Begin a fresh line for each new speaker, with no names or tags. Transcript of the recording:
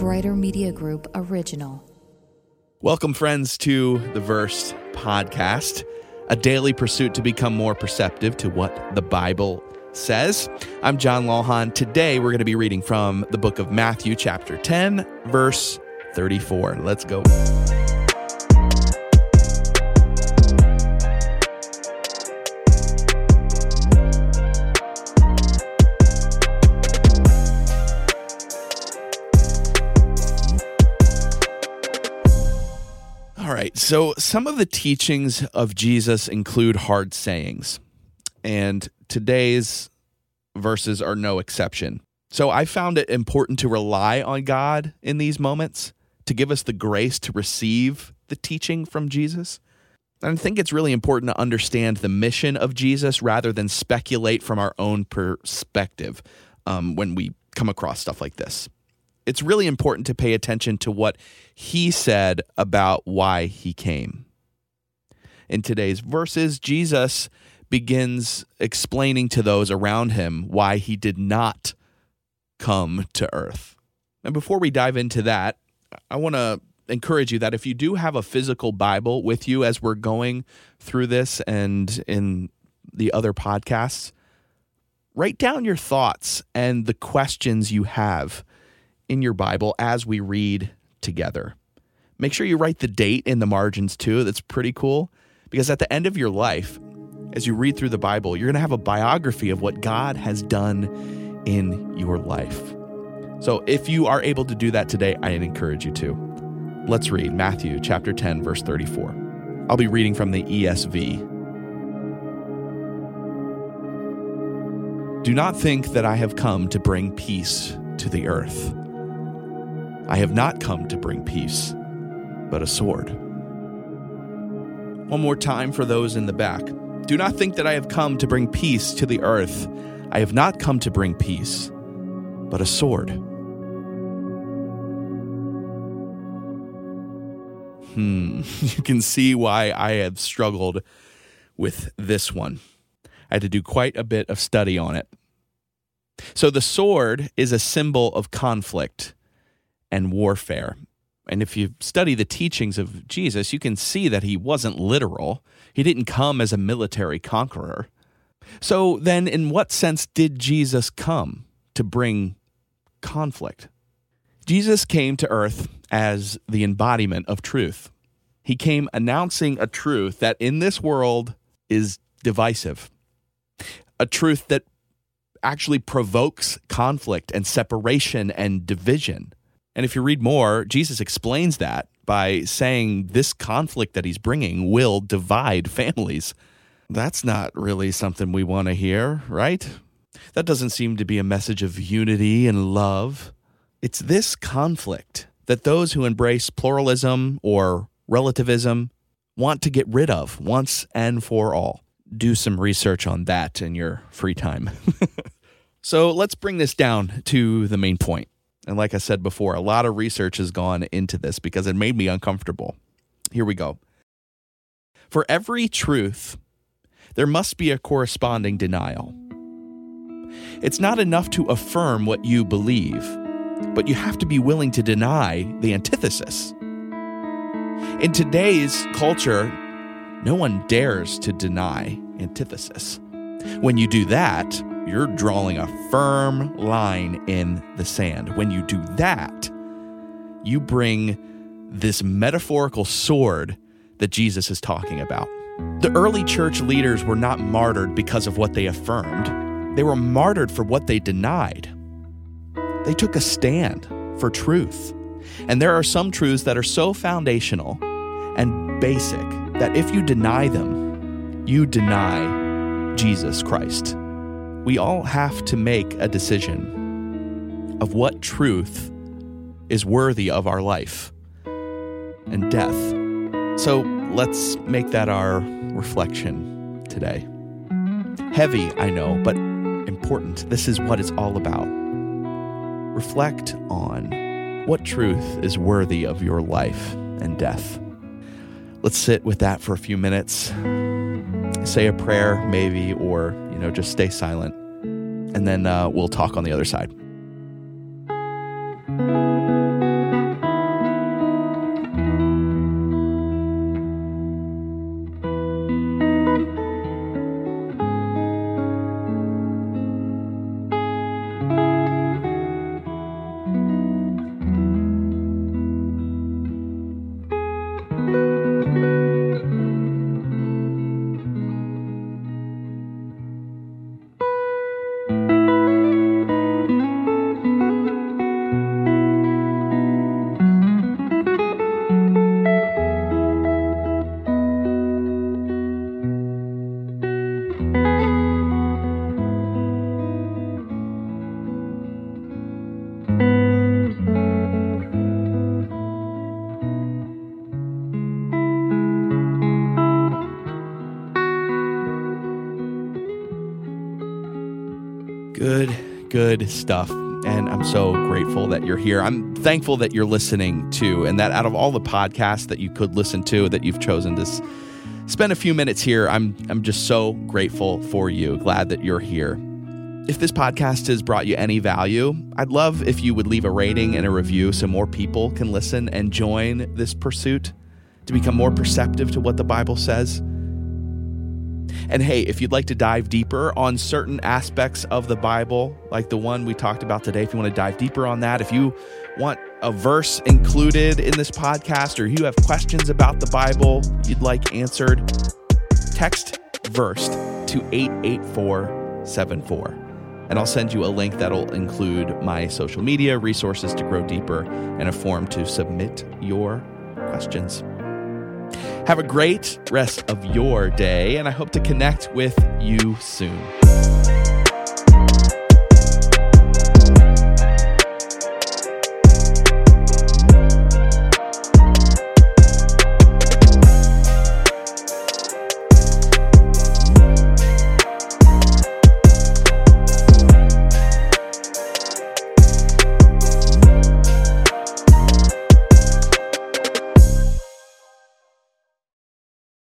Brighter Media Group original.
Welcome, friends, to the Verse podcast, a daily pursuit to become more perceptive to what the Bible says. I'm John Lawhon. Today, we're going to be reading from the book of Matthew, chapter 10, verse 34. Let's go. So, some of the teachings of Jesus include hard sayings, and today's verses are no exception. So, I found it important to rely on God in these moments to give us the grace to receive the teaching from Jesus. And I think it's really important to understand the mission of Jesus rather than speculate from our own perspective um, when we come across stuff like this it's really important to pay attention to what he said about why he came. In today's verses, Jesus begins explaining to those around him why he did not come to earth. And before we dive into that, I want to encourage you that if you do have a physical Bible with you as we're going through this and in the other podcasts, write down your thoughts and the questions you have in your Bible as we read together. Make sure you write the date in the margins too. That's pretty cool because at the end of your life, as you read through the Bible, you're going to have a biography of what God has done in your life. So if you are able to do that today, I encourage you to. Let's read Matthew chapter 10 verse 34. I'll be reading from the ESV. Do not think that I have come to bring peace to the earth. I have not come to bring peace, but a sword. One more time for those in the back. Do not think that I have come to bring peace to the earth. I have not come to bring peace, but a sword. Hmm, you can see why I have struggled with this one. I had to do quite a bit of study on it. So, the sword is a symbol of conflict and warfare. And if you study the teachings of Jesus, you can see that he wasn't literal. He didn't come as a military conqueror. So then, in what sense did Jesus come to bring conflict? Jesus came to earth as the embodiment of truth. He came announcing a truth that in this world is divisive, a truth that actually provokes conflict and separation and division. And if you read more, Jesus explains that by saying this conflict that he's bringing will divide families. That's not really something we want to hear, right? That doesn't seem to be a message of unity and love. It's this conflict that those who embrace pluralism or relativism want to get rid of once and for all. Do some research on that in your free time. so let's bring this down to the main point. And like I said before, a lot of research has gone into this because it made me uncomfortable. Here we go. For every truth, there must be a corresponding denial. It's not enough to affirm what you believe, but you have to be willing to deny the antithesis. In today's culture, no one dares to deny antithesis. When you do that, you're drawing a firm line in the sand. When you do that, you bring this metaphorical sword that Jesus is talking about. The early church leaders were not martyred because of what they affirmed, they were martyred for what they denied. They took a stand for truth. And there are some truths that are so foundational and basic that if you deny them, you deny Jesus Christ we all have to make a decision of what truth is worthy of our life and death. So let's make that our reflection today. Heavy, I know, but important. This is what it's all about. Reflect on what truth is worthy of your life and death. Let's sit with that for a few minutes. Say a prayer, maybe, or you know, just stay silent. And then uh, we'll talk on the other side. Good stuff. And I'm so grateful that you're here. I'm thankful that you're listening to, and that out of all the podcasts that you could listen to, that you've chosen to spend a few minutes here. I'm I'm just so grateful for you. Glad that you're here. If this podcast has brought you any value, I'd love if you would leave a rating and a review so more people can listen and join this pursuit to become more perceptive to what the Bible says. And hey, if you'd like to dive deeper on certain aspects of the Bible, like the one we talked about today, if you want to dive deeper on that, if you want a verse included in this podcast, or you have questions about the Bible you'd like answered, text verse to 88474. And I'll send you a link that'll include my social media, resources to grow deeper, and a form to submit your questions. Have a great rest of your day, and I hope to connect with you soon.